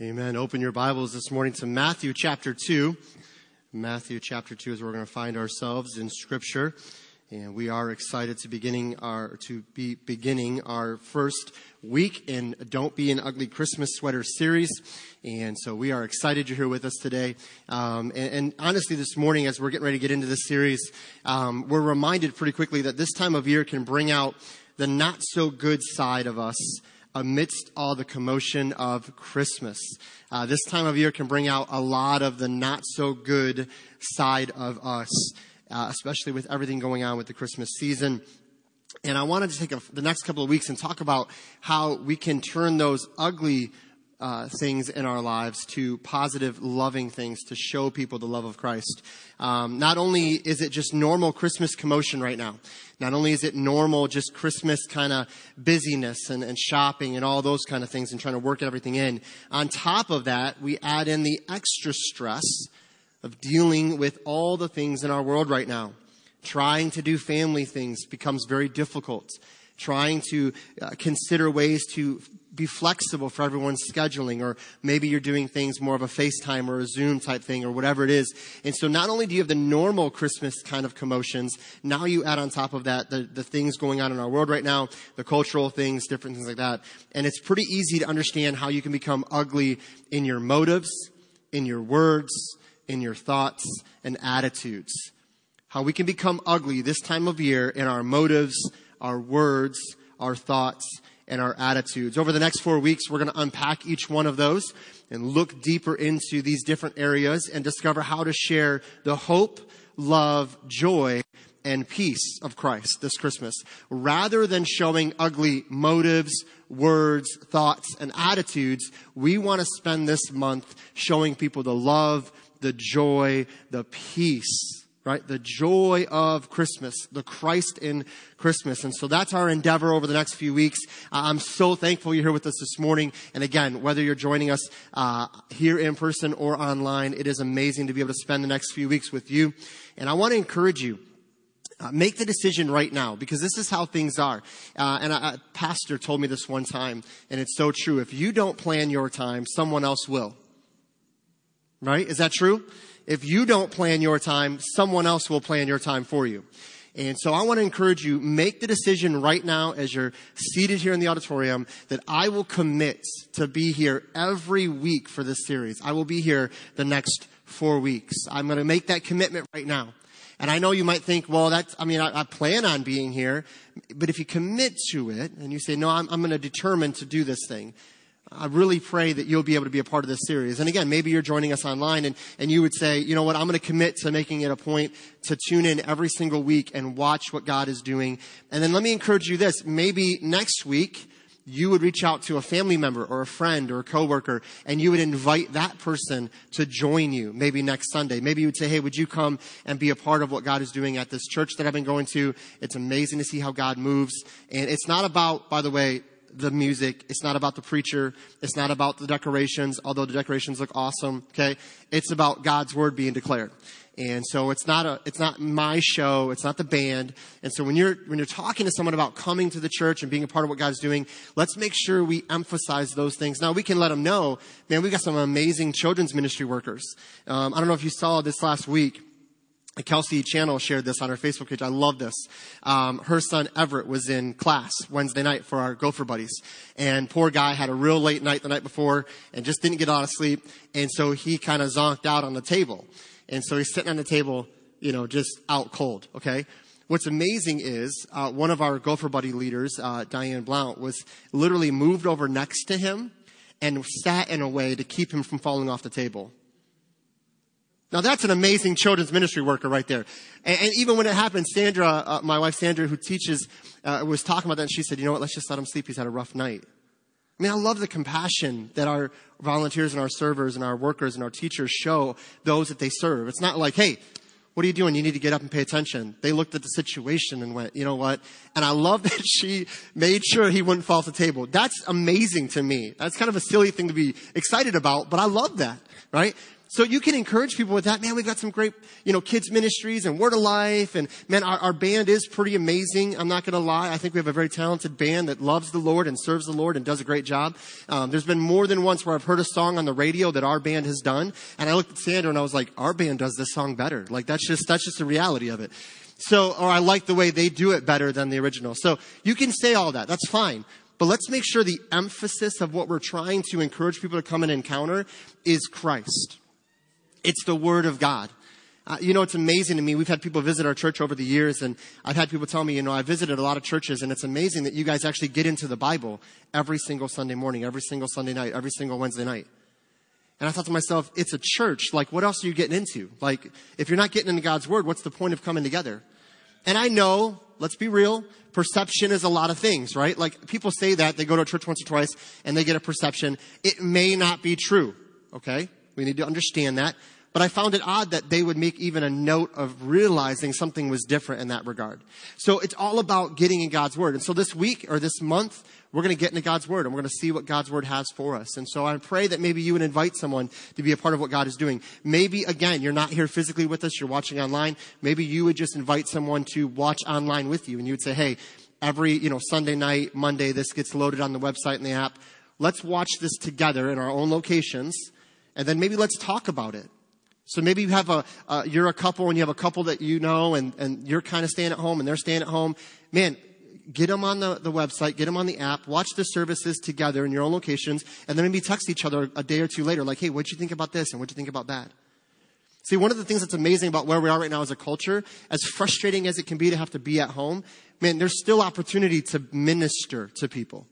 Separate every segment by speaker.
Speaker 1: Amen. Open your Bibles this morning to Matthew chapter 2. Matthew chapter 2 is where we're going to find ourselves in scripture. And we are excited to beginning our, to be beginning our first week in Don't Be an Ugly Christmas Sweater series. And so we are excited you're here with us today. Um, and, and, honestly, this morning, as we're getting ready to get into this series, um, we're reminded pretty quickly that this time of year can bring out the not so good side of us amidst all the commotion of Christmas. Uh, this time of year can bring out a lot of the not so good side of us, uh, especially with everything going on with the Christmas season. And I wanted to take a, the next couple of weeks and talk about how we can turn those ugly uh, things in our lives to positive, loving things to show people the love of Christ. Um, not only is it just normal Christmas commotion right now, not only is it normal just Christmas kind of busyness and, and shopping and all those kind of things and trying to work everything in. On top of that, we add in the extra stress of dealing with all the things in our world right now. Trying to do family things becomes very difficult trying to uh, consider ways to be flexible for everyone's scheduling, or maybe you're doing things more of a FaceTime or a Zoom type thing, or whatever it is. And so not only do you have the normal Christmas kind of commotions, now you add on top of that the, the things going on in our world right now, the cultural things, different things like that. And it's pretty easy to understand how you can become ugly in your motives, in your words, in your thoughts, and attitudes. How we can become ugly this time of year in our motives, our words, our thoughts, and our attitudes. Over the next four weeks, we're going to unpack each one of those and look deeper into these different areas and discover how to share the hope, love, joy, and peace of Christ this Christmas. Rather than showing ugly motives, words, thoughts, and attitudes, we want to spend this month showing people the love, the joy, the peace right? The joy of Christmas, the Christ in Christmas. And so that's our endeavor over the next few weeks. I'm so thankful you're here with us this morning. And again, whether you're joining us uh, here in person or online, it is amazing to be able to spend the next few weeks with you. And I want to encourage you. Uh, make the decision right now because this is how things are. Uh, and a, a pastor told me this one time, and it's so true. If you don't plan your time, someone else will. Right? Is that true? If you don't plan your time, someone else will plan your time for you. And so I want to encourage you, make the decision right now as you're seated here in the auditorium that I will commit to be here every week for this series. I will be here the next four weeks. I'm going to make that commitment right now. And I know you might think, well, that's, I mean, I, I plan on being here. But if you commit to it and you say, no, I'm, I'm going to determine to do this thing, I really pray that you'll be able to be a part of this series. And again, maybe you're joining us online and, and you would say, you know what, I'm going to commit to making it a point to tune in every single week and watch what God is doing. And then let me encourage you this. Maybe next week, you would reach out to a family member or a friend or a coworker and you would invite that person to join you maybe next Sunday. Maybe you would say, Hey, would you come and be a part of what God is doing at this church that I've been going to? It's amazing to see how God moves. And it's not about, by the way, the music. It's not about the preacher. It's not about the decorations, although the decorations look awesome. Okay. It's about God's word being declared. And so it's not a, it's not my show. It's not the band. And so when you're, when you're talking to someone about coming to the church and being a part of what God's doing, let's make sure we emphasize those things. Now we can let them know, man, we got some amazing children's ministry workers. Um, I don't know if you saw this last week. Kelsey Channel shared this on her Facebook page. I love this. Um, her son Everett was in class Wednesday night for our Gopher Buddies, and poor guy had a real late night the night before and just didn't get a of sleep, and so he kind of zonked out on the table, and so he's sitting on the table, you know, just out cold. Okay. What's amazing is uh, one of our Gopher Buddy leaders, uh, Diane Blount, was literally moved over next to him and sat in a way to keep him from falling off the table. Now that's an amazing children's ministry worker right there. And, and even when it happened, Sandra, uh, my wife Sandra, who teaches, uh, was talking about that and she said, you know what, let's just let him sleep. He's had a rough night. I mean, I love the compassion that our volunteers and our servers and our workers and our teachers show those that they serve. It's not like, hey, what are you doing? You need to get up and pay attention. They looked at the situation and went, you know what? And I love that she made sure he wouldn't fall off the table. That's amazing to me. That's kind of a silly thing to be excited about, but I love that, right? So you can encourage people with that. Man, we've got some great, you know, kids ministries and word of life. And man, our, our band is pretty amazing. I'm not going to lie. I think we have a very talented band that loves the Lord and serves the Lord and does a great job. Um, there's been more than once where I've heard a song on the radio that our band has done. And I looked at Sandra and I was like, our band does this song better. Like that's just, that's just the reality of it. So, or I like the way they do it better than the original. So you can say all that. That's fine. But let's make sure the emphasis of what we're trying to encourage people to come and encounter is Christ. It's the Word of God. Uh, you know, it's amazing to me. We've had people visit our church over the years, and I've had people tell me, you know, I visited a lot of churches, and it's amazing that you guys actually get into the Bible every single Sunday morning, every single Sunday night, every single Wednesday night. And I thought to myself, it's a church. Like, what else are you getting into? Like, if you're not getting into God's Word, what's the point of coming together? And I know, let's be real, perception is a lot of things, right? Like, people say that, they go to a church once or twice, and they get a perception. It may not be true, okay? We need to understand that. But I found it odd that they would make even a note of realizing something was different in that regard. So it's all about getting in God's Word. And so this week or this month, we're going to get into God's Word and we're going to see what God's Word has for us. And so I pray that maybe you would invite someone to be a part of what God is doing. Maybe again, you're not here physically with us, you're watching online. Maybe you would just invite someone to watch online with you and you would say, hey, every, you know, Sunday night, Monday, this gets loaded on the website and the app. Let's watch this together in our own locations and then maybe let's talk about it. So maybe you have a, uh, you're a couple and you have a couple that you know and, and you're kind of staying at home and they're staying at home. Man, get them on the, the website, get them on the app, watch the services together in your own locations, and then maybe text each other a day or two later, like, hey, what'd you think about this and what'd you think about that? See, one of the things that's amazing about where we are right now as a culture, as frustrating as it can be to have to be at home, man, there's still opportunity to minister to people.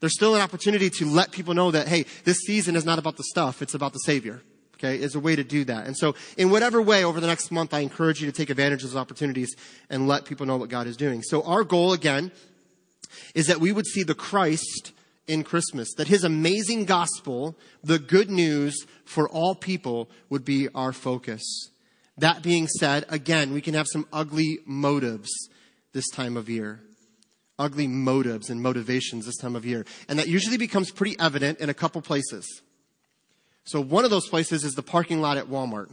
Speaker 1: There's still an opportunity to let people know that, hey, this season is not about the stuff, it's about the Savior okay, is a way to do that. And so, in whatever way, over the next month, I encourage you to take advantage of those opportunities and let people know what God is doing. So, our goal, again, is that we would see the Christ in Christmas, that his amazing gospel, the good news for all people, would be our focus. That being said, again, we can have some ugly motives this time of year. Ugly motives and motivations this time of year. And that usually becomes pretty evident in a couple places. So one of those places is the parking lot at Walmart.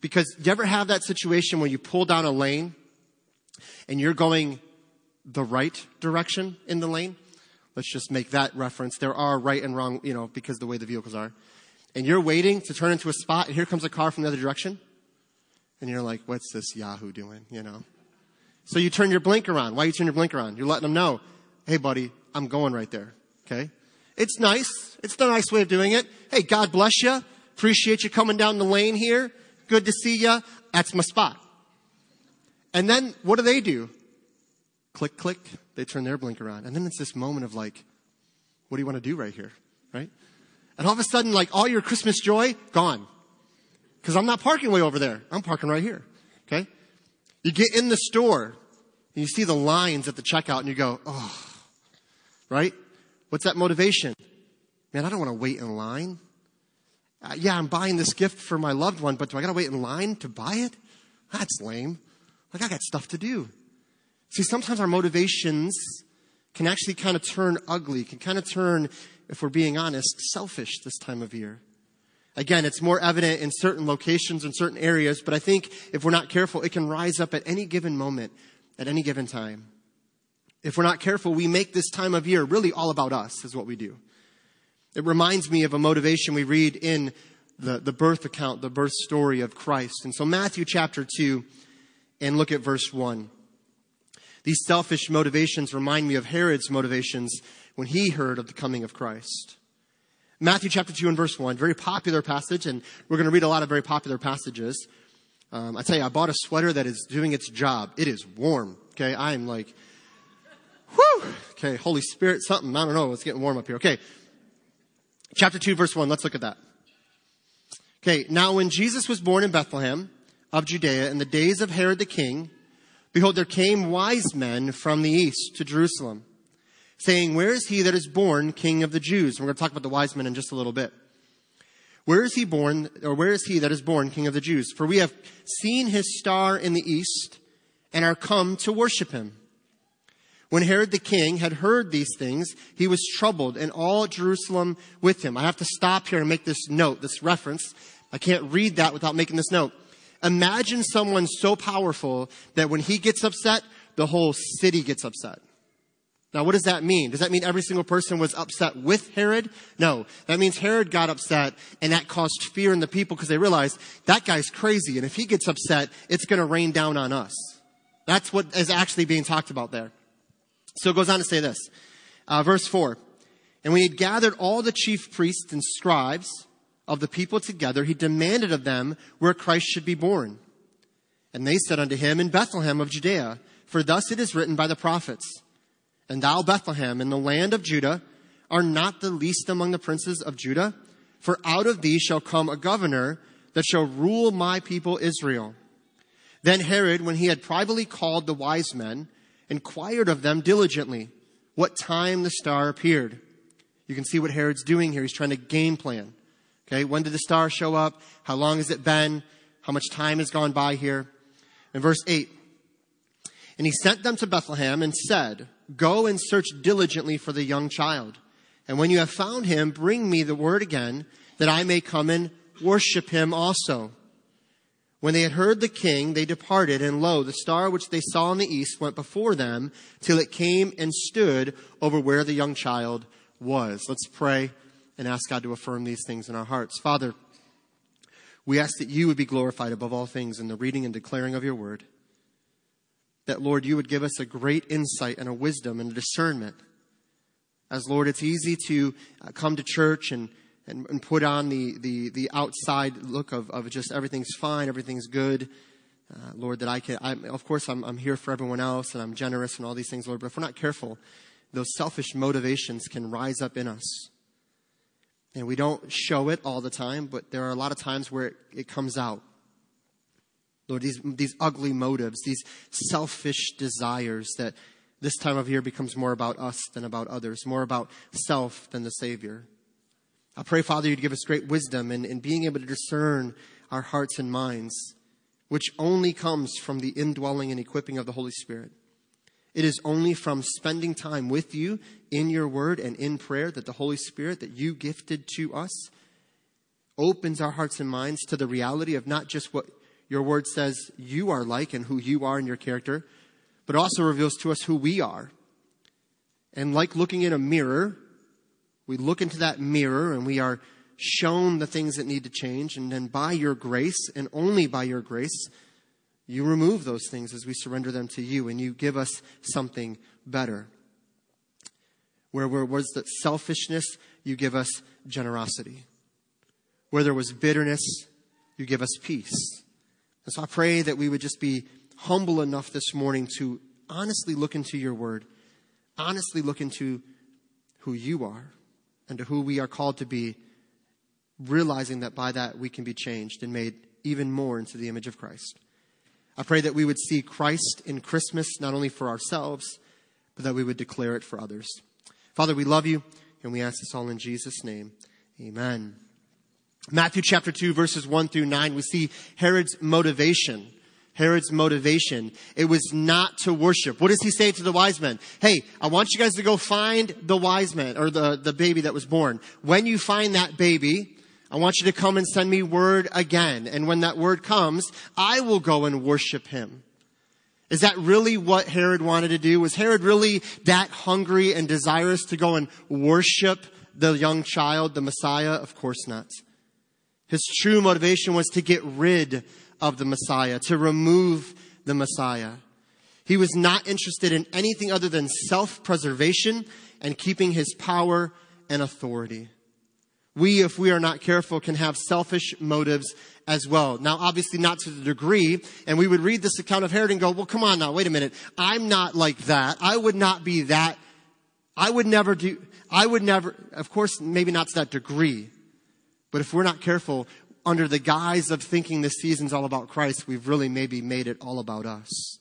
Speaker 1: Because you ever have that situation where you pull down a lane and you're going the right direction in the lane? Let's just make that reference. There are right and wrong, you know, because the way the vehicles are. And you're waiting to turn into a spot and here comes a car from the other direction. And you're like, what's this Yahoo doing, you know? So you turn your blinker on. Why you turn your blinker on? You're letting them know, hey buddy, I'm going right there. Okay? It's nice. It's the nice way of doing it. Hey, God bless you. Appreciate you coming down the lane here. Good to see you. That's my spot. And then what do they do? Click, click. They turn their blinker on. And then it's this moment of like, what do you want to do right here? Right? And all of a sudden, like all your Christmas joy, gone. Cause I'm not parking way over there. I'm parking right here. Okay? You get in the store and you see the lines at the checkout and you go, oh, right? What's that motivation? Man, I don't want to wait in line. Uh, yeah, I'm buying this gift for my loved one, but do I got to wait in line to buy it? That's lame. Like, I got stuff to do. See, sometimes our motivations can actually kind of turn ugly, can kind of turn, if we're being honest, selfish this time of year. Again, it's more evident in certain locations and certain areas, but I think if we're not careful, it can rise up at any given moment, at any given time. If we're not careful, we make this time of year really all about us, is what we do. It reminds me of a motivation we read in the, the birth account, the birth story of Christ. And so, Matthew chapter 2, and look at verse 1. These selfish motivations remind me of Herod's motivations when he heard of the coming of Christ. Matthew chapter 2 and verse 1, very popular passage, and we're going to read a lot of very popular passages. Um, I tell you, I bought a sweater that is doing its job. It is warm. Okay, I'm like Whew. Okay, Holy Spirit, something. I don't know. It's getting warm up here. Okay. Chapter 2, verse 1. Let's look at that. Okay, now when Jesus was born in Bethlehem of Judea in the days of Herod the king, behold, there came wise men from the east to Jerusalem, saying, Where is he that is born king of the Jews? And we're going to talk about the wise men in just a little bit. Where is he born, or where is he that is born king of the Jews? For we have seen his star in the east and are come to worship him. When Herod the king had heard these things, he was troubled, and all Jerusalem with him. I have to stop here and make this note, this reference. I can't read that without making this note. Imagine someone so powerful that when he gets upset, the whole city gets upset. Now, what does that mean? Does that mean every single person was upset with Herod? No. That means Herod got upset and that caused fear in the people because they realized that guy's crazy and if he gets upset, it's going to rain down on us. That's what is actually being talked about there. So it goes on to say this. Uh, verse 4. And when he had gathered all the chief priests and scribes of the people together, he demanded of them where Christ should be born. And they said unto him, In Bethlehem of Judea, for thus it is written by the prophets. And thou, Bethlehem, in the land of Judah, are not the least among the princes of Judah? For out of thee shall come a governor that shall rule my people Israel. Then Herod, when he had privately called the wise men, inquired of them diligently what time the star appeared. You can see what Herod's doing here. He's trying to game plan. Okay, when did the star show up? How long has it been? How much time has gone by here? In verse 8, and he sent them to Bethlehem and said, Go and search diligently for the young child. And when you have found him, bring me the word again, that I may come and worship him also. When they had heard the king, they departed, and lo, the star which they saw in the east went before them till it came and stood over where the young child was. Let's pray and ask God to affirm these things in our hearts. Father, we ask that you would be glorified above all things in the reading and declaring of your word that, Lord, you would give us a great insight and a wisdom and a discernment. As, Lord, it's easy to uh, come to church and, and, and, put on the, the, the outside look of, of just everything's fine, everything's good. Uh, Lord, that I can, I, of course, I'm, I'm here for everyone else and I'm generous and all these things, Lord, but if we're not careful, those selfish motivations can rise up in us. And we don't show it all the time, but there are a lot of times where it, it comes out. Lord, these, these ugly motives, these selfish desires that this time of year becomes more about us than about others, more about self than the Savior. I pray, Father, you'd give us great wisdom in, in being able to discern our hearts and minds, which only comes from the indwelling and equipping of the Holy Spirit. It is only from spending time with you in your word and in prayer that the Holy Spirit that you gifted to us opens our hearts and minds to the reality of not just what your word says you are like and who you are in your character, but also reveals to us who we are. And like looking in a mirror, we look into that mirror and we are shown the things that need to change. And then by your grace, and only by your grace, you remove those things as we surrender them to you and you give us something better. Where there was the selfishness, you give us generosity. Where there was bitterness, you give us peace. And so I pray that we would just be humble enough this morning to honestly look into your word, honestly look into who you are and to who we are called to be, realizing that by that we can be changed and made even more into the image of Christ. I pray that we would see Christ in Christmas, not only for ourselves, but that we would declare it for others. Father, we love you, and we ask this all in Jesus' name. Amen. Matthew chapter 2 verses 1 through 9, we see Herod's motivation. Herod's motivation. It was not to worship. What does he say to the wise men? Hey, I want you guys to go find the wise man or the, the baby that was born. When you find that baby, I want you to come and send me word again. And when that word comes, I will go and worship him. Is that really what Herod wanted to do? Was Herod really that hungry and desirous to go and worship the young child, the Messiah? Of course not. His true motivation was to get rid of the Messiah, to remove the Messiah. He was not interested in anything other than self preservation and keeping his power and authority. We, if we are not careful, can have selfish motives as well. Now, obviously not to the degree, and we would read this account of Herod and go, well, come on now, wait a minute. I'm not like that. I would not be that. I would never do, I would never, of course, maybe not to that degree. But if we're not careful, under the guise of thinking this season's all about Christ, we've really maybe made it all about us.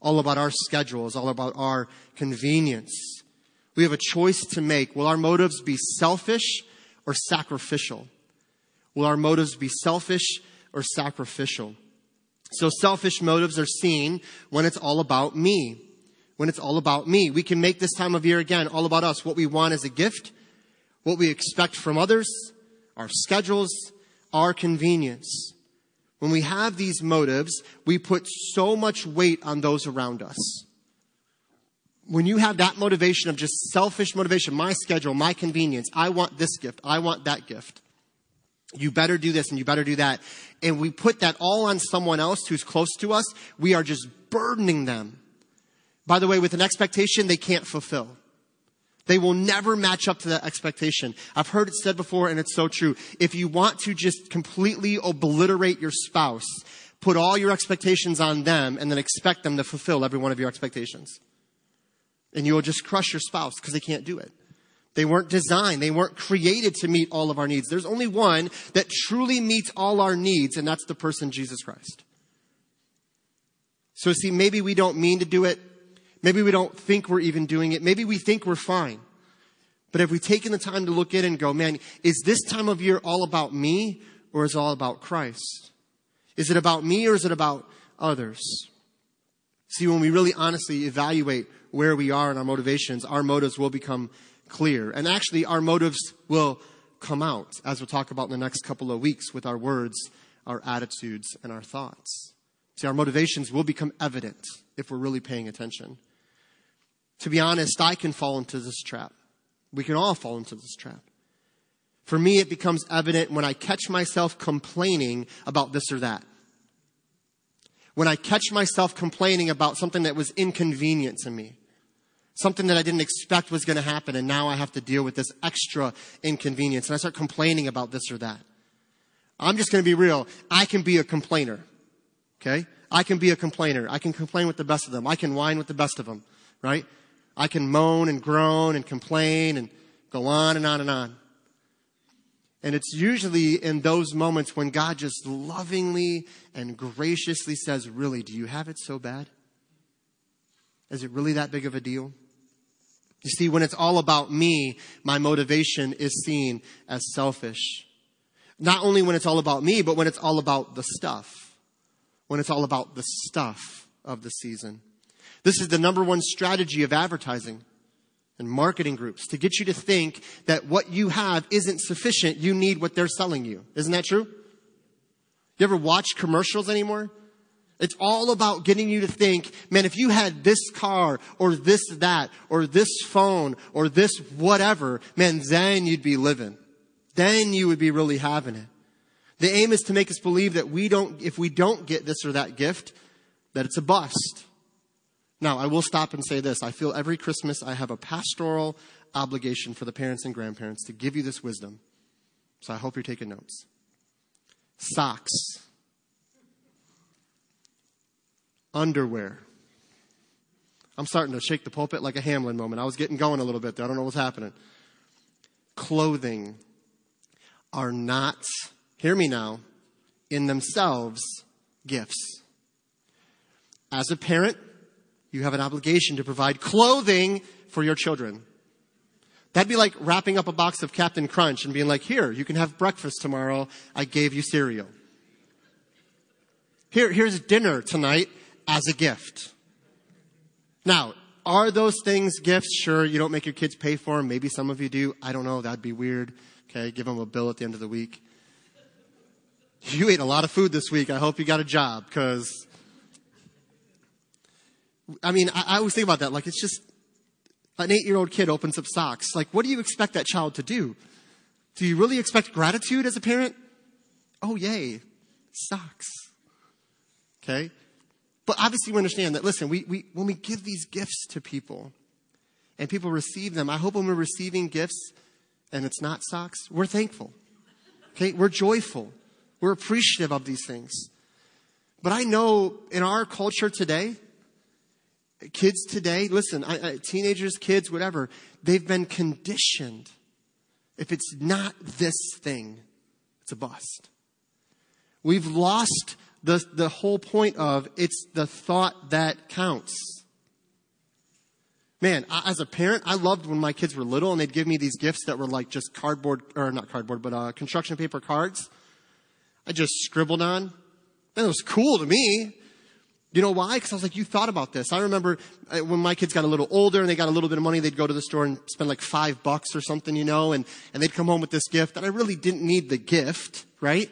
Speaker 1: All about our schedules, all about our convenience. We have a choice to make. Will our motives be selfish or sacrificial? Will our motives be selfish or sacrificial? So selfish motives are seen when it's all about me. when it's all about me. We can make this time of year again all about us, what we want as a gift, what we expect from others, our schedules, our convenience. When we have these motives, we put so much weight on those around us. When you have that motivation of just selfish motivation, my schedule, my convenience, I want this gift, I want that gift. You better do this and you better do that. And we put that all on someone else who's close to us. We are just burdening them. By the way, with an expectation they can't fulfill. They will never match up to that expectation. I've heard it said before and it's so true. If you want to just completely obliterate your spouse, put all your expectations on them and then expect them to fulfill every one of your expectations. And you will just crush your spouse because they can't do it. They weren't designed. They weren't created to meet all of our needs. There's only one that truly meets all our needs, and that's the person Jesus Christ. So see, maybe we don't mean to do it. Maybe we don't think we're even doing it. Maybe we think we're fine. But have we taken the time to look at it and go, man, is this time of year all about me or is it all about Christ? Is it about me or is it about others? See, when we really honestly evaluate where we are and our motivations, our motives will become clear. And actually, our motives will come out, as we'll talk about in the next couple of weeks with our words, our attitudes, and our thoughts. See, our motivations will become evident if we're really paying attention. To be honest, I can fall into this trap. We can all fall into this trap. For me, it becomes evident when I catch myself complaining about this or that. When I catch myself complaining about something that was inconvenient to me something that I didn't expect was going to happen, and now I have to deal with this extra inconvenience, and I start complaining about this or that. I'm just going to be real. I can be a complainer. Okay? I can be a complainer. I can complain with the best of them. I can whine with the best of them, right? I can moan and groan and complain and go on and on and on. And it's usually in those moments when God just lovingly and graciously says, Really, do you have it so bad? Is it really that big of a deal? You see, when it's all about me, my motivation is seen as selfish. Not only when it's all about me, but when it's all about the stuff. When it's all about the stuff of the season. This is the number one strategy of advertising and marketing groups to get you to think that what you have isn't sufficient. You need what they're selling you. Isn't that true? You ever watch commercials anymore? It's all about getting you to think, man, if you had this car or this that or this phone or this whatever, man, then you'd be living. Then you would be really having it. The aim is to make us believe that we don't, if we don't get this or that gift, that it's a bust. Now, I will stop and say this. I feel every Christmas I have a pastoral obligation for the parents and grandparents to give you this wisdom. So I hope you're taking notes. Socks underwear. I'm starting to shake the pulpit like a Hamlin moment. I was getting going a little bit there. I don't know what's happening. Clothing are not, hear me now, in themselves gifts. As a parent, you have an obligation to provide clothing for your children. That'd be like wrapping up a box of Captain Crunch and being like, here, you can have breakfast tomorrow. I gave you cereal. Here, here's dinner tonight as a gift. Now, are those things gifts? Sure, you don't make your kids pay for them. Maybe some of you do. I don't know. That'd be weird. Okay, give them a bill at the end of the week. You ate a lot of food this week. I hope you got a job because, I mean, I, I always think about that. Like, it's just an eight year old kid opens up socks. Like, what do you expect that child to do? Do you really expect gratitude as a parent? Oh, yay, socks. Okay? But obviously, we understand that, listen, we, we, when we give these gifts to people and people receive them, I hope when we're receiving gifts and it's not socks, we're thankful. Okay? We're joyful. We're appreciative of these things. But I know in our culture today, kids today, listen, I, I, teenagers, kids, whatever, they've been conditioned. If it's not this thing, it's a bust. We've lost the, the whole point of it's the thought that counts. Man, I, as a parent, I loved when my kids were little and they'd give me these gifts that were like just cardboard, or not cardboard, but uh, construction paper cards. I just scribbled on. And it was cool to me. You know why? Because I was like, you thought about this. I remember uh, when my kids got a little older and they got a little bit of money, they'd go to the store and spend like five bucks or something, you know, and, and they'd come home with this gift. And I really didn't need the gift, right?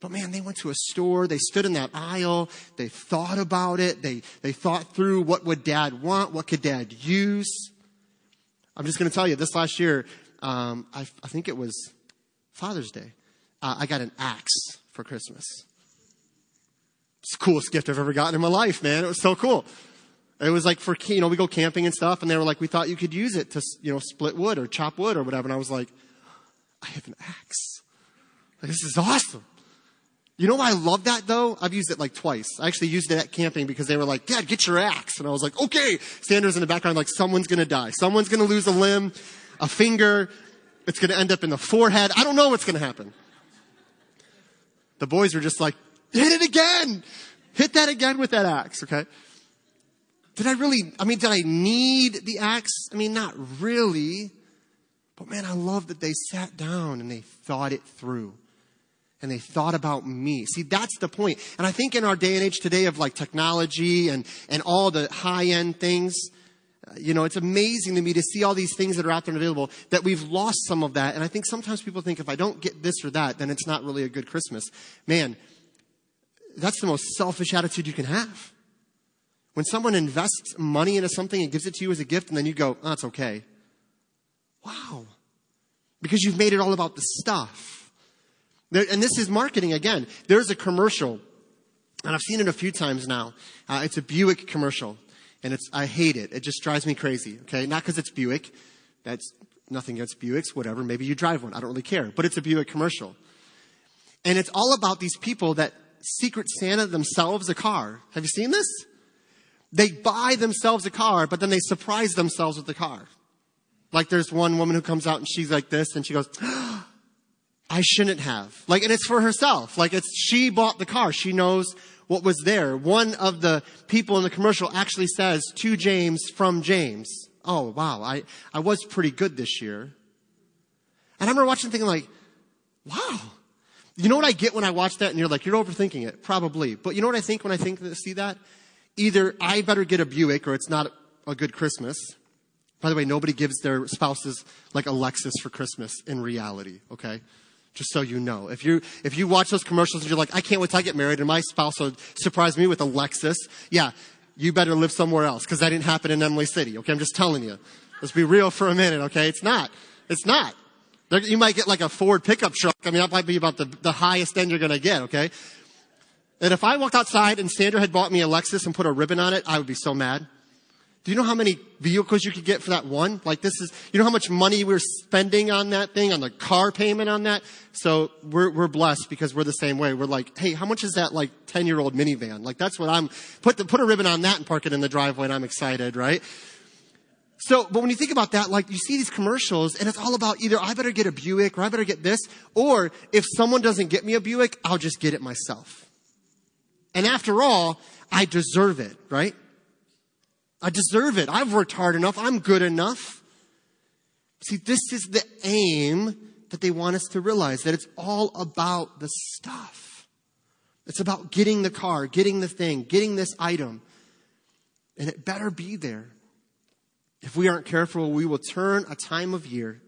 Speaker 1: But man, they went to a store, they stood in that aisle, they thought about it, they, they thought through what would dad want, what could dad use. I'm just going to tell you, this last year, um, I, I, think it was Father's Day, uh, I got an axe for Christmas. It's the coolest gift I've ever gotten in my life, man. It was so cool. It was like for, you know, we go camping and stuff, and they were like, we thought you could use it to, you know, split wood or chop wood or whatever. And I was like, I have an axe. Like, this is awesome. You know why I love that though? I've used it like twice. I actually used it at camping because they were like, Dad, get your axe. And I was like, okay. Sandra's in the background, like, someone's gonna die. Someone's gonna lose a limb, a finger. It's gonna end up in the forehead. I don't know what's gonna happen. The boys were just like, hit it again. Hit that again with that axe, okay? Did I really, I mean, did I need the axe? I mean, not really. But man, I love that they sat down and they thought it through and they thought about me. See, that's the point. And I think in our day and age today of like technology and, and all the high end things, uh, you know, it's amazing to me to see all these things that are out there and available that we've lost some of that. And I think sometimes people think if I don't get this or that, then it's not really a good Christmas. Man, that's the most selfish attitude you can have. When someone invests money into something and gives it to you as a gift and then you go, oh, okay. Wow. Because you've made it all about the stuff. There, and this is marketing again. There's a commercial, and I've seen it a few times now. Uh, it's a Buick commercial, and it's I hate it. It just drives me crazy. Okay, not because it's Buick. That's nothing against Buicks. Whatever. Maybe you drive one. I don't really care. But it's a Buick commercial, and it's all about these people that secret Santa themselves a car. Have you seen this? They buy themselves a car, but then they surprise themselves with the car. Like there's one woman who comes out and she's like this, and she goes. I shouldn't have. Like, and it's for herself. Like, it's, she bought the car. She knows what was there. One of the people in the commercial actually says to James from James. Oh, wow. I, I was pretty good this year. And I remember watching thinking like, wow. You know what I get when I watch that and you're like, you're overthinking it? Probably. But you know what I think when I think see that? Either I better get a Buick or it's not a good Christmas. By the way, nobody gives their spouses like a Lexus for Christmas in reality, okay? Just so you know. If you, if you watch those commercials and you're like, I can't wait till I get married and my spouse will surprise me with a Lexus. Yeah, you better live somewhere else because that didn't happen in Emily City. Okay. I'm just telling you. Let's be real for a minute. Okay. It's not. It's not. You might get like a Ford pickup truck. I mean, that might be about the, the highest end you're going to get. Okay. And if I walked outside and Sandra had bought me a Lexus and put a ribbon on it, I would be so mad. Do you know how many vehicles you could get for that one? Like this is, you know how much money we're spending on that thing, on the car payment on that? So we're, we're blessed because we're the same way. We're like, hey, how much is that like 10 year old minivan? Like that's what I'm, put the, put a ribbon on that and park it in the driveway and I'm excited, right? So, but when you think about that, like you see these commercials and it's all about either I better get a Buick or I better get this, or if someone doesn't get me a Buick, I'll just get it myself. And after all, I deserve it, right? I deserve it. I've worked hard enough. I'm good enough. See, this is the aim that they want us to realize that it's all about the stuff. It's about getting the car, getting the thing, getting this item. And it better be there. If we aren't careful, we will turn a time of year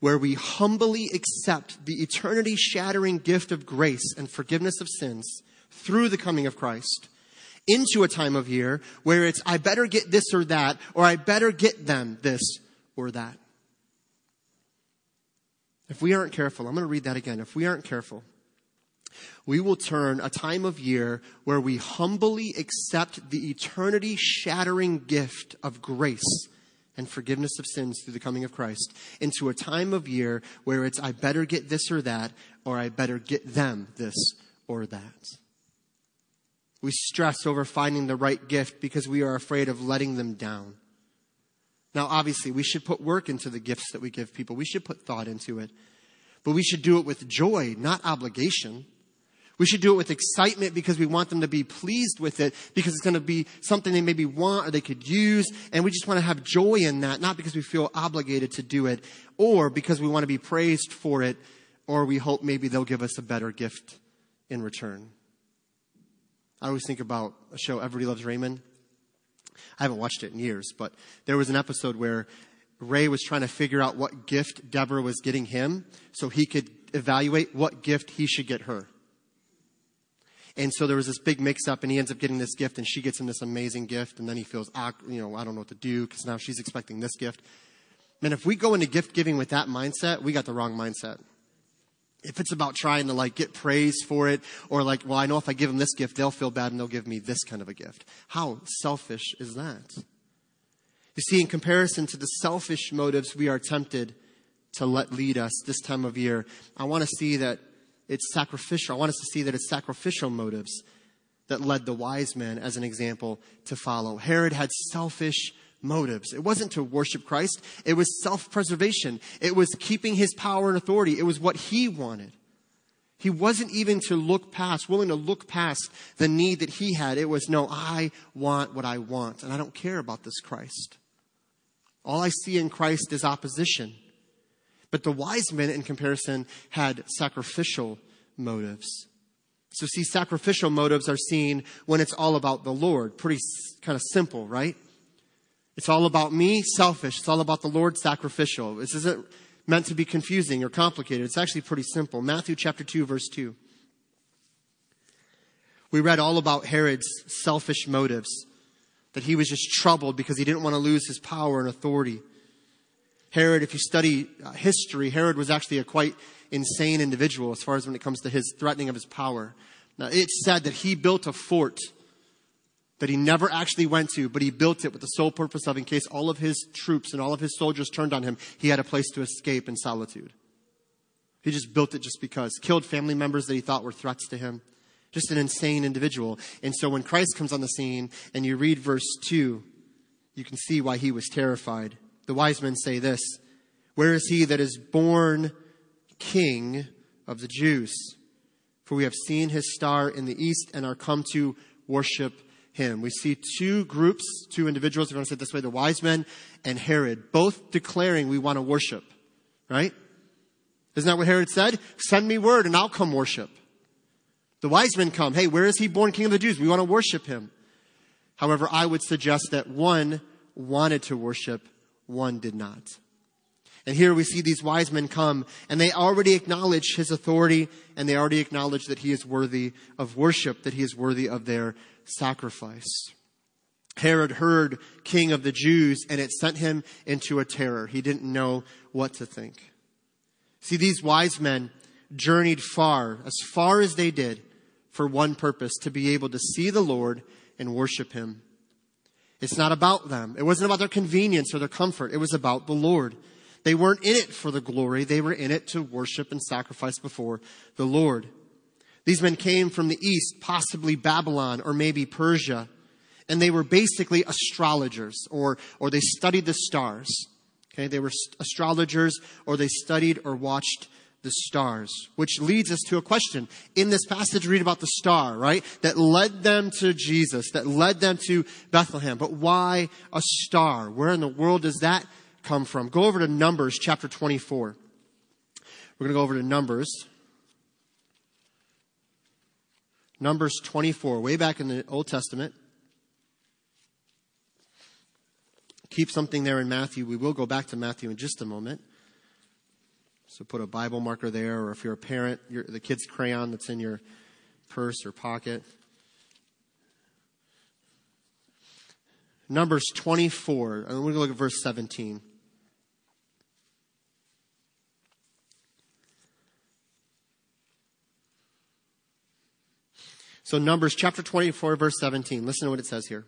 Speaker 1: where we humbly accept the eternity shattering gift of grace and forgiveness of sins through the coming of Christ into a time of year where it's, I better get this or that, or I better get them this or that. If we aren't careful, I'm going to read that again. If we aren't careful, we will turn a time of year where we humbly accept the eternity shattering gift of grace and forgiveness of sins through the coming of Christ into a time of year where it's, I better get this or that, or I better get them this or that. We stress over finding the right gift because we are afraid of letting them down. Now, obviously, we should put work into the gifts that we give people. We should put thought into it. But we should do it with joy, not obligation. We should do it with excitement because we want them to be pleased with it because it's going to be something they maybe want or they could use. And we just want to have joy in that, not because we feel obligated to do it or because we want to be praised for it or we hope maybe they'll give us a better gift in return. I always think about a show, Everybody Loves Raymond. I haven't watched it in years, but there was an episode where Ray was trying to figure out what gift Debra was getting him so he could evaluate what gift he should get her. And so there was this big mix up, and he ends up getting this gift, and she gets him this amazing gift, and then he feels, you know, I don't know what to do because now she's expecting this gift. Man, if we go into gift giving with that mindset, we got the wrong mindset. If it's about trying to like get praise for it, or like, well, I know if I give them this gift, they'll feel bad and they'll give me this kind of a gift. How selfish is that? You see, in comparison to the selfish motives we are tempted to let lead us this time of year, I want to see that it's sacrificial. I want us to see that it's sacrificial motives that led the wise men, as an example, to follow. Herod had selfish motives. It wasn't to worship Christ. It was self-preservation. It was keeping his power and authority. It was what he wanted. He wasn't even to look past, willing to look past the need that he had. It was, no, I want what I want, and I don't care about this Christ. All I see in Christ is opposition. But the wise men, in comparison, had sacrificial motives. So, see, sacrificial motives are seen when it's all about the Lord. Pretty kind of simple, right? It's all about me, selfish. It's all about the Lord, sacrificial. This isn't meant to be confusing or complicated. It's actually pretty simple. Matthew chapter 2, verse 2. We read all about Herod's selfish motives, that he was just troubled because he didn't want to lose his power and authority. Herod, if you study uh, history, Herod was actually a quite insane individual as far as when it comes to his threatening of his power. Now, it's said that he built a fort that he never actually went to, but he built it with the sole purpose of, in case all of his troops and all of his soldiers turned on him, he had a place to escape in solitude. He just built it just because. Killed family members that he thought were threats to him. Just an insane individual. And so when Christ comes on the scene and you read verse 2, you can see why he was terrified. The wise men say this Where is he that is born king of the Jews? For we have seen his star in the east and are come to worship him. We see two groups, two individuals, if you want to say it this way, the wise men and Herod, both declaring we want to worship. Right? Isn't that what Herod said? Send me word and I'll come worship. The wise men come. Hey, where is he born king of the Jews? We want to worship him. However, I would suggest that one wanted to worship, one did not. And here we see these wise men come and they already acknowledge his authority and they already acknowledge that he is worthy of worship, that he is worthy of their sacrifice. Herod heard king of the Jews and it sent him into a terror. He didn't know what to think. See, these wise men journeyed far, as far as they did, for one purpose, to be able to see the Lord and worship him. It's not about them. It wasn't about their convenience or their comfort. It was about the Lord. They weren't in it for the glory. They were in it to worship and sacrifice before the Lord. These men came from the east, possibly Babylon or maybe Persia, and they were basically astrologers or, or they studied the stars. Okay, they were astrologers or they studied or watched the stars, which leads us to a question. In this passage, read about the star, right? That led them to Jesus, that led them to Bethlehem. But why a star? Where in the world does that come from? Go over to Numbers chapter 24. We're going to go over to Numbers Numbers 24, way back in the Old Testament. Keep something there in Matthew. We will go back to Matthew in just a moment. So put a Bible marker there, or if you're a parent, the kid's crayon that's in your purse or pocket. Numbers 24, and we're going to look at verse 17. So, Numbers chapter 24, verse 17. Listen to what it says here.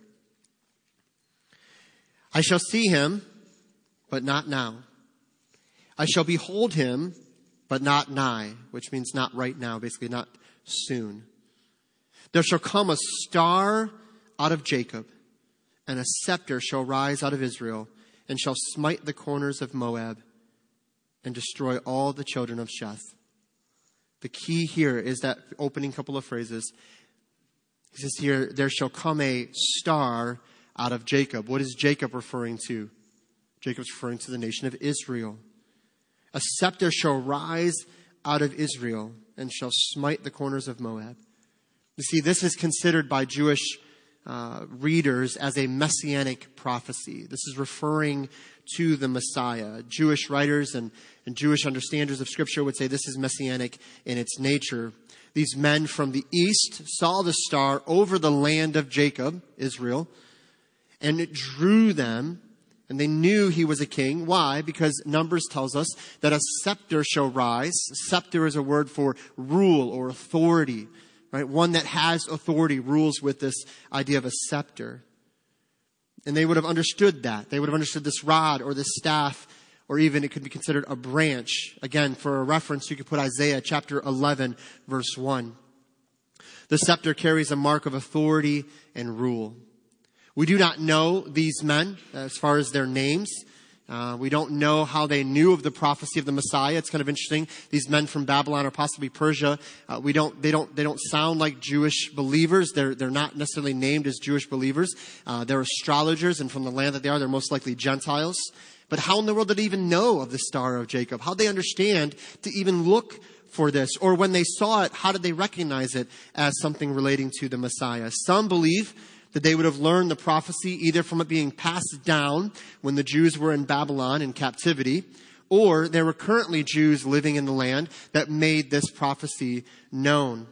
Speaker 1: I shall see him, but not now. I shall behold him, but not nigh, which means not right now, basically not soon. There shall come a star out of Jacob, and a scepter shall rise out of Israel, and shall smite the corners of Moab, and destroy all the children of Sheth. The key here is that opening couple of phrases he says here, there shall come a star out of Jacob. What is Jacob referring to? Jacob's referring to the nation of Israel. A scepter shall rise out of Israel and shall smite the corners of Moab. You see, this is considered by Jewish uh, readers as a messianic prophecy. This is referring to the Messiah. Jewish writers and, and Jewish understanders of Scripture would say this is messianic in its nature. These men from the east saw the star over the land of Jacob, Israel, and it drew them and they knew he was a king. Why? Because Numbers tells us that a scepter shall rise. Scepter is a word for rule or authority, right? One that has authority rules with this idea of a scepter. And they would have understood that. They would have understood this rod or this staff, or even it could be considered a branch. Again, for a reference, you could put Isaiah chapter 11, verse 1. The scepter carries a mark of authority and rule. We do not know these men as far as their names. Uh, we don't know how they knew of the prophecy of the Messiah. It's kind of interesting. These men from Babylon or possibly Persia, uh, we don't, they don't, they don't sound like Jewish believers. They're, they're not necessarily named as Jewish believers. Uh, they're astrologers, and from the land that they are, they're most likely Gentiles. But how in the world did they even know of the Star of Jacob? How did they understand to even look for this? Or when they saw it, how did they recognize it as something relating to the Messiah? Some believe that they would have learned the prophecy either from it being passed down when the Jews were in Babylon in captivity, or there were currently Jews living in the land that made this prophecy known.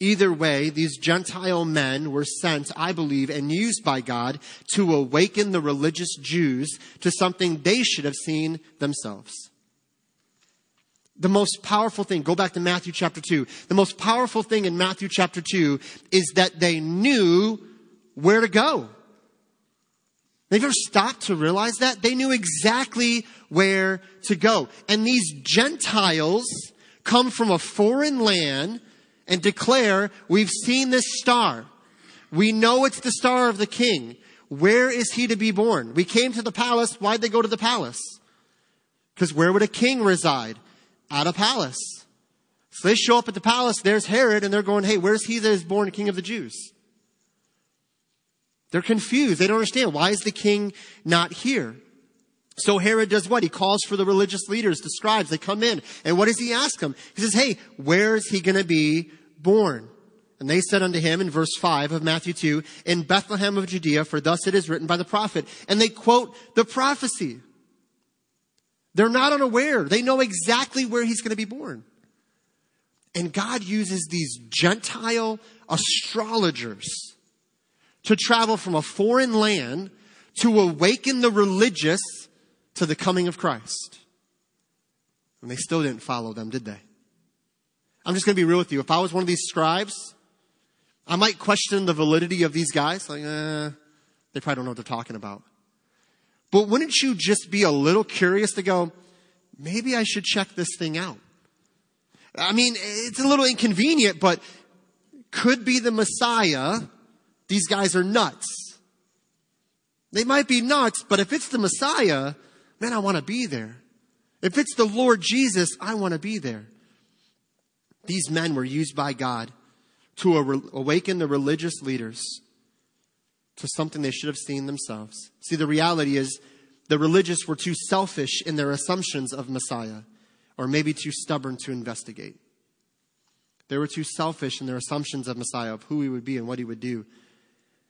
Speaker 1: Either way, these Gentile men were sent, I believe, and used by God to awaken the religious Jews to something they should have seen themselves. The most powerful thing, go back to Matthew chapter 2. The most powerful thing in Matthew chapter 2 is that they knew where to go. They've ever stopped to realize that? They knew exactly where to go. And these Gentiles come from a foreign land and declare, we've seen this star. We know it's the star of the king. Where is he to be born? We came to the palace. Why'd they go to the palace? Because where would a king reside? At a palace. So they show up at the palace. There's Herod and they're going, hey, where's he that is born king of the Jews? They're confused. They don't understand. Why is the king not here? So Herod does what? He calls for the religious leaders, the scribes. They come in. And what does he ask them? He says, Hey, where is he going to be born? And they said unto him in verse 5 of Matthew 2, In Bethlehem of Judea, for thus it is written by the prophet. And they quote the prophecy. They're not unaware. They know exactly where he's going to be born. And God uses these Gentile astrologers to travel from a foreign land to awaken the religious to the coming of Christ. And they still didn't follow them, did they? I'm just going to be real with you. If I was one of these scribes, I might question the validity of these guys. Like, eh, they probably don't know what they're talking about. But wouldn't you just be a little curious to go, maybe I should check this thing out? I mean, it's a little inconvenient, but could be the Messiah these guys are nuts. They might be nuts, but if it's the Messiah, man, I want to be there. If it's the Lord Jesus, I want to be there. These men were used by God to awaken the religious leaders to something they should have seen themselves. See, the reality is the religious were too selfish in their assumptions of Messiah, or maybe too stubborn to investigate. They were too selfish in their assumptions of Messiah, of who he would be and what he would do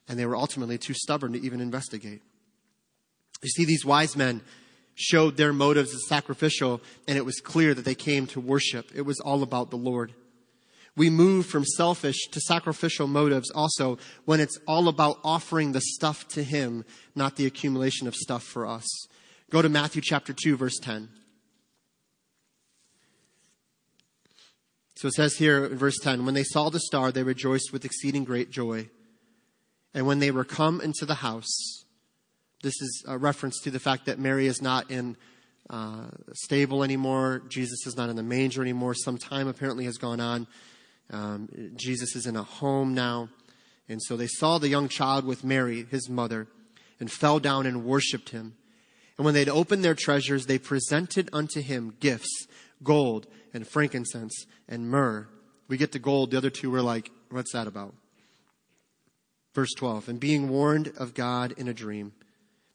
Speaker 1: and they were ultimately too stubborn to even investigate. You see, these wise men showed their motives as sacrificial, and it was clear that they came to worship. It was all about the Lord. We move from selfish to sacrificial motives also when it's all about offering the stuff to Him, not the accumulation of stuff for us. Go to Matthew chapter 2, verse 10. So it says here in verse 10 When they saw the star, they rejoiced with exceeding great joy. And when they were come into the house, this is a reference to the fact that Mary is not in uh, stable anymore. Jesus is not in the manger anymore. Some time apparently has gone on. Um, Jesus is in a home now. And so they saw the young child with Mary, his mother, and fell down and worshiped him. And when they'd opened their treasures, they presented unto him gifts, gold and frankincense and myrrh. We get to gold. The other two were like, what's that about? Verse 12, and being warned of God in a dream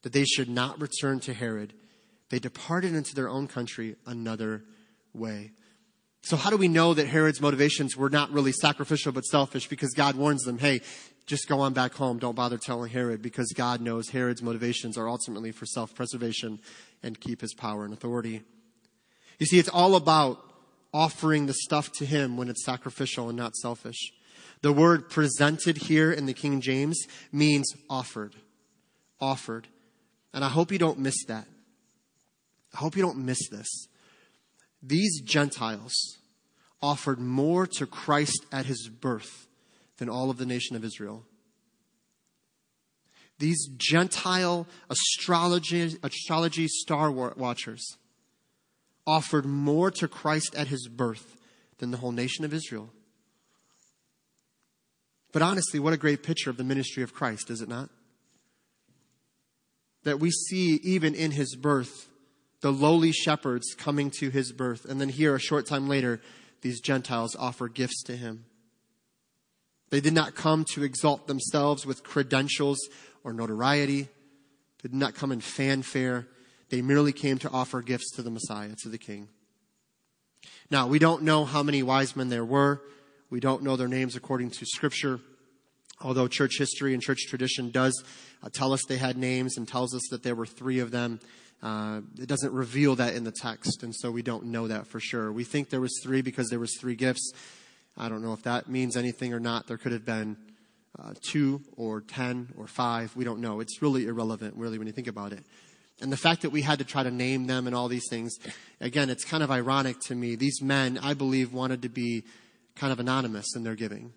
Speaker 1: that they should not return to Herod, they departed into their own country another way. So how do we know that Herod's motivations were not really sacrificial but selfish? Because God warns them, hey, just go on back home. Don't bother telling Herod because God knows Herod's motivations are ultimately for self-preservation and keep his power and authority. You see, it's all about offering the stuff to him when it's sacrificial and not selfish. The word presented here in the King James means offered. Offered. And I hope you don't miss that. I hope you don't miss this. These Gentiles offered more to Christ at his birth than all of the nation of Israel. These Gentile astrology, astrology star watchers offered more to Christ at his birth than the whole nation of Israel. But honestly, what a great picture of the ministry of Christ, is it not? That we see even in his birth, the lowly shepherds coming to his birth. And then here, a short time later, these Gentiles offer gifts to him. They did not come to exalt themselves with credentials or notoriety. They did not come in fanfare. They merely came to offer gifts to the Messiah, to the King. Now, we don't know how many wise men there were. We don't know their names according to Scripture, although church history and church tradition does uh, tell us they had names and tells us that there were three of them. Uh, it doesn't reveal that in the text, and so we don't know that for sure. We think there was three because there was three gifts. I don't know if that means anything or not. There could have been uh, two or ten or five. We don't know. It's really irrelevant, really, when you think about it. And the fact that we had to try to name them and all these things, again, it's kind of ironic to me. These men, I believe, wanted to be kind of anonymous in their giving.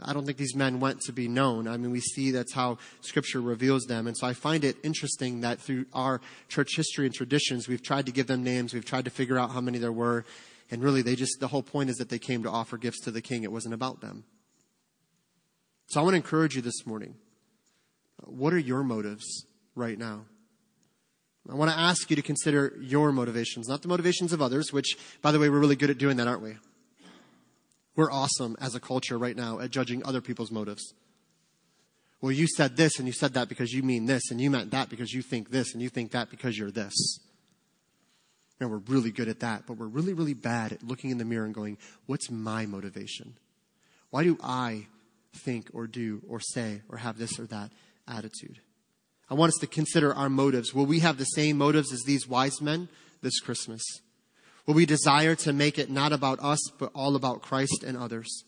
Speaker 1: I don't think these men went to be known. I mean, we see that's how Scripture reveals them. And so I find it interesting that through our church history and traditions, we've tried to give them names, we've tried to figure out how many there were. And really, they just, the whole point is that they came to offer gifts to the king. It wasn't about them. So I want to encourage you this morning. What are your motives right now? I want to ask you to consider your motivations, not the motivations of others, which, by the way, we're really good at doing that, aren't we? We're awesome as a culture right now at judging other people's motives. Well, you said this and you said that because you mean this and you meant that because you think this and you think that because you're this. And we're really good at that, but we're really, really bad at looking in the mirror and going, what's my motivation? Why do I think or do or say or have this or that attitude? I want us to consider our motives. Will we have the same motives as these wise men this Christmas? Will we desire to make it not about us, but all about Christ and others?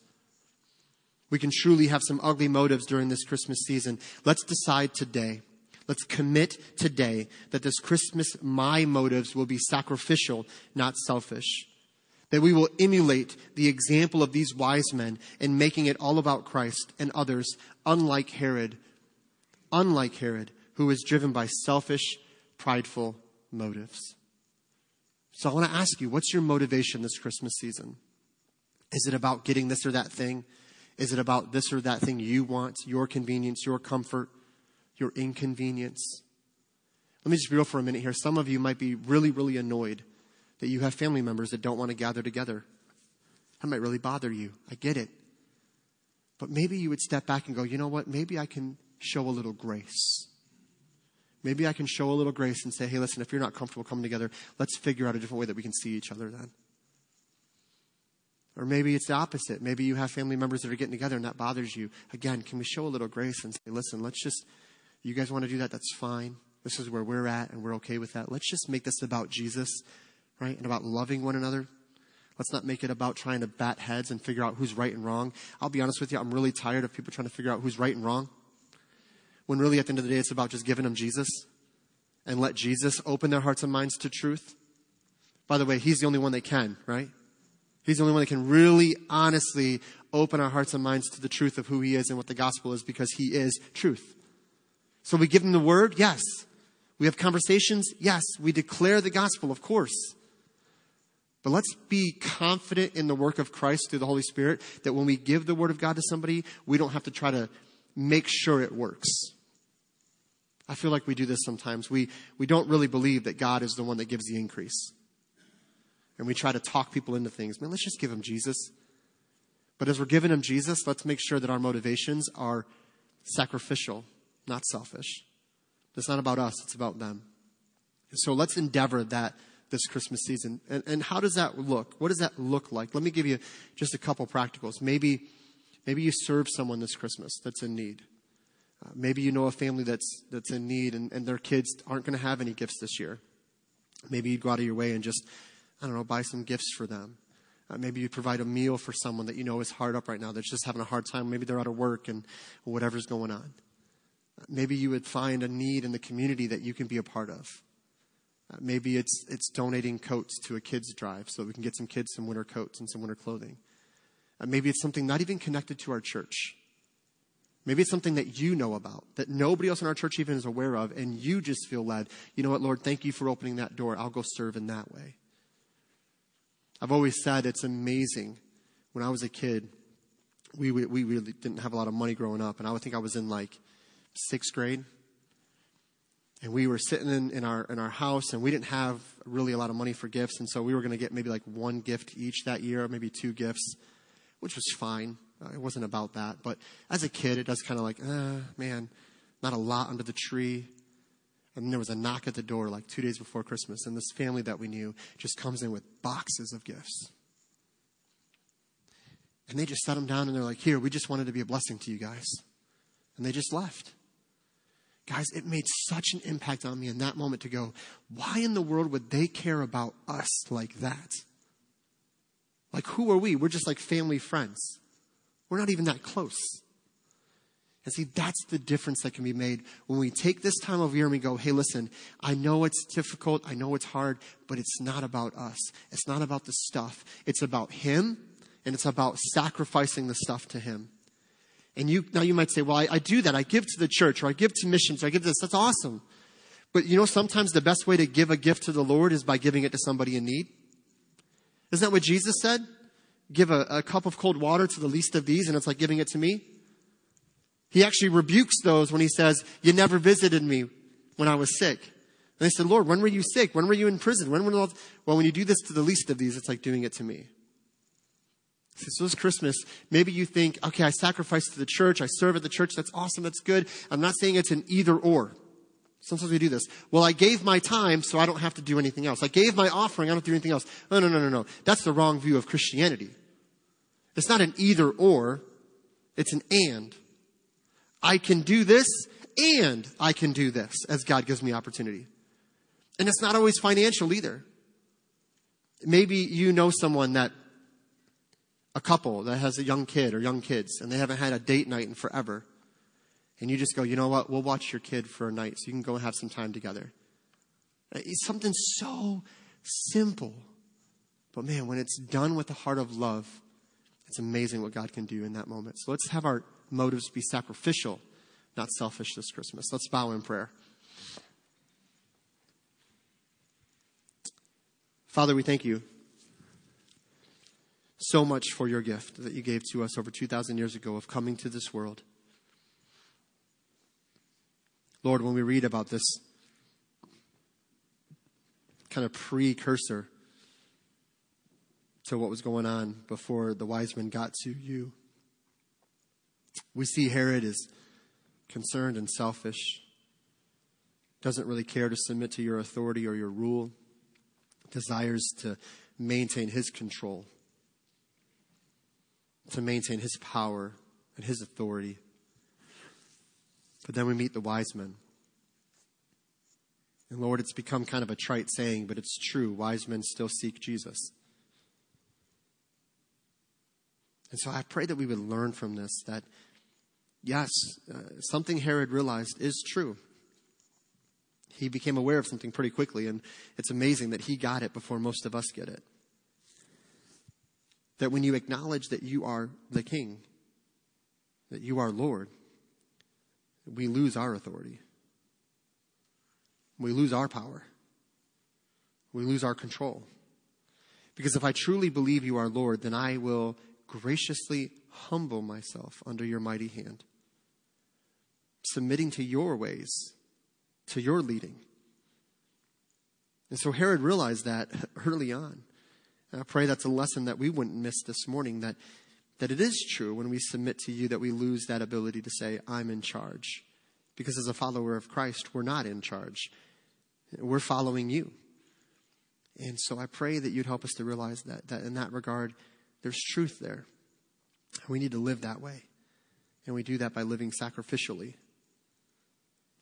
Speaker 1: We can truly have some ugly motives during this Christmas season. Let's decide today. Let's commit today that this Christmas, my motives will be sacrificial, not selfish. That we will emulate the example of these wise men in making it all about Christ and others, unlike Herod. Unlike Herod, who is driven by selfish, prideful motives. So I want to ask you, what's your motivation this Christmas season? Is it about getting this or that thing? Is it about this or that thing you want, your convenience, your comfort, your inconvenience? Let me just be real for a minute here. Some of you might be really, really annoyed that you have family members that don't want to gather together. That might really bother you. I get it. But maybe you would step back and go, you know what? Maybe I can show a little grace. Maybe I can show a little grace and say, hey, listen, if you're not comfortable coming together, let's figure out a different way that we can see each other then. Or maybe it's the opposite. Maybe you have family members that are getting together and that bothers you. Again, can we show a little grace and say, listen, let's just, you guys want to do that? That's fine. This is where we're at and we're okay with that. Let's just make this about Jesus, right? And about loving one another. Let's not make it about trying to bat heads and figure out who's right and wrong. I'll be honest with you, I'm really tired of people trying to figure out who's right and wrong when really at the end of the day it's about just giving them Jesus and let Jesus open their hearts and minds to truth. By the way, He's the only one that can, right? He's the only one that can really honestly open our hearts and minds to the truth of who He is and what the gospel is because He is truth. So we give them the word, yes. We have conversations, yes. We declare the gospel, of course. But let's be confident in the work of Christ through the Holy Spirit that when we give the word of God to somebody, we don't have to try to make sure it works. I feel like we do this sometimes. We, we don't really believe that God is the one that gives the increase. And we try to talk people into things. Man, let's just give them Jesus. But as we're giving them Jesus, let's make sure that our motivations are sacrificial, not selfish. It's not about us, it's about them. So let's endeavor that this Christmas season. And, and how does that look? What does that look like? Let me give you just a couple practicals. Maybe, maybe you serve someone this Christmas that's in need. Maybe you know a family that's, that's in need and, and their kids aren't going to have any gifts this year. Maybe you'd go out of your way and just, I don't know, buy some gifts for them. Uh, maybe you provide a meal for someone that you know is hard up right now, that's just having a hard time. Maybe they're out of work and whatever's going on. Uh, maybe you would find a need in the community that you can be a part of. Uh, maybe it's, it's donating coats to a kids' drive so that we can get some kids some winter coats and some winter clothing. Uh, maybe it's something not even connected to our church. Maybe it's something that you know about, that nobody else in our church even is aware of, and you just feel led. You know what, Lord, thank you for opening that door. I'll go serve in that way. I've always said it's amazing. When I was a kid, we, we, we really didn't have a lot of money growing up, and I would think I was in like sixth grade. And we were sitting in, in, our, in our house, and we didn't have really a lot of money for gifts, and so we were going to get maybe like one gift each that year, maybe two gifts, which was fine. Uh, it wasn't about that. But as a kid, it does kind of like, uh, man, not a lot under the tree. And there was a knock at the door like two days before Christmas, and this family that we knew just comes in with boxes of gifts. And they just set them down and they're like, Here, we just wanted to be a blessing to you guys. And they just left. Guys, it made such an impact on me in that moment to go, why in the world would they care about us like that? Like, who are we? We're just like family friends. We're not even that close. And see, that's the difference that can be made when we take this time of year and we go, hey, listen, I know it's difficult, I know it's hard, but it's not about us. It's not about the stuff. It's about Him, and it's about sacrificing the stuff to Him. And you, now you might say, well, I, I do that. I give to the church, or I give to missions, or I give this. That's awesome. But you know, sometimes the best way to give a gift to the Lord is by giving it to somebody in need. Isn't that what Jesus said? Give a, a cup of cold water to the least of these, and it's like giving it to me. He actually rebukes those when he says, You never visited me when I was sick. And they said, Lord, when were you sick? When were you in prison? When were all... Well, when you do this to the least of these, it's like doing it to me. So this Christmas, maybe you think, okay, I sacrifice to the church, I serve at the church, that's awesome, that's good. I'm not saying it's an either or. Sometimes we do this. Well, I gave my time, so I don't have to do anything else. I gave my offering, I don't do anything else. No, no, no, no, no. That's the wrong view of Christianity. It's not an either or, it's an and. I can do this and I can do this as God gives me opportunity. And it's not always financial either. Maybe you know someone that, a couple that has a young kid or young kids and they haven't had a date night in forever. And you just go, you know what? We'll watch your kid for a night so you can go and have some time together. Uh, it's something so simple. But man, when it's done with the heart of love, it's amazing what God can do in that moment. So let's have our motives be sacrificial, not selfish this Christmas. Let's bow in prayer. Father, we thank you so much for your gift that you gave to us over 2,000 years ago of coming to this world. Lord, when we read about this kind of precursor to what was going on before the wise men got to you, we see Herod is concerned and selfish, doesn't really care to submit to your authority or your rule, desires to maintain his control, to maintain his power and his authority. But then we meet the wise men. And Lord, it's become kind of a trite saying, but it's true. Wise men still seek Jesus. And so I pray that we would learn from this that yes, uh, something Herod realized is true. He became aware of something pretty quickly, and it's amazing that he got it before most of us get it. That when you acknowledge that you are the king, that you are Lord, we lose our authority. We lose our power. We lose our control. Because if I truly believe you are Lord, then I will graciously humble myself under your mighty hand submitting to your ways, to your leading. And so Herod realized that early on. And I pray that's a lesson that we wouldn't miss this morning that, that it is true when we submit to you that we lose that ability to say, I'm in charge. Because as a follower of Christ, we're not in charge. We're following you. And so I pray that you'd help us to realize that, that in that regard, there's truth there. We need to live that way. And we do that by living sacrificially.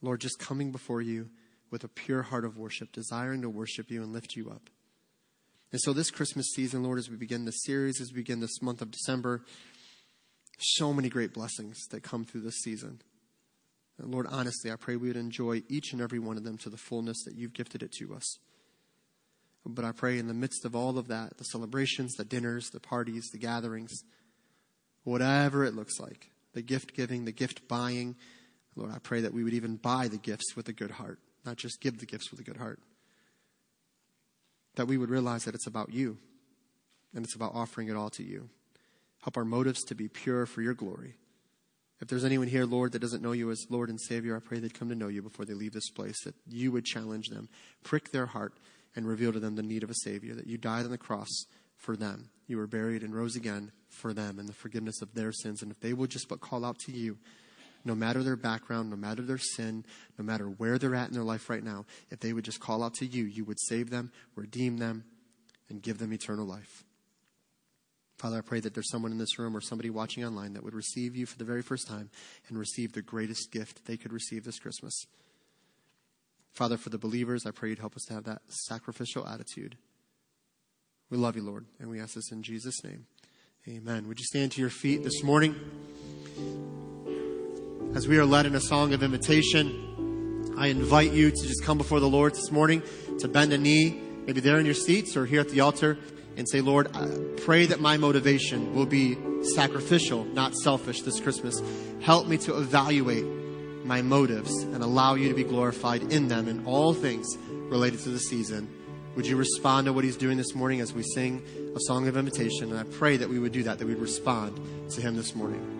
Speaker 1: Lord, just coming before you with a pure heart of worship, desiring to worship you and lift you up. And so, this Christmas season, Lord, as we begin this series, as we begin this month of December, so many great blessings that come through this season. And Lord, honestly, I pray we would enjoy each and every one of them to the fullness that you've gifted it to us. But I pray in the midst of all of that, the celebrations, the dinners, the parties, the gatherings, whatever it looks like, the gift giving, the gift buying, Lord, I pray that we would even buy the gifts with a good heart, not just give the gifts with a good heart. That we would realize that it's about you and it's about offering it all to you. Help our motives to be pure for your glory. If there's anyone here, Lord, that doesn't know you as Lord and Savior, I pray they'd come to know you before they leave this place, that you would challenge them, prick their heart, and reveal to them the need of a Savior, that you died on the cross for them. You were buried and rose again for them and the forgiveness of their sins. And if they would just but call out to you, no matter their background, no matter their sin, no matter where they're at in their life right now, if they would just call out to you, you would save them, redeem them, and give them eternal life. Father, I pray that there's someone in this room or somebody watching online that would receive you for the very first time and receive the greatest gift they could receive this Christmas. Father, for the believers, I pray you'd help us to have that sacrificial attitude. We love you, Lord, and we ask this in Jesus' name. Amen. Would you stand to your feet this morning? As we are led in a song of invitation, I invite you to just come before the Lord this morning, to bend a knee, maybe there in your seats or here at the altar, and say, Lord, I pray that my motivation will be sacrificial, not selfish this Christmas. Help me to evaluate my motives and allow you to be glorified in them in all things related to the season. Would you respond to what he's doing this morning as we sing a song of invitation? And I pray that we would do that, that we'd respond to him this morning.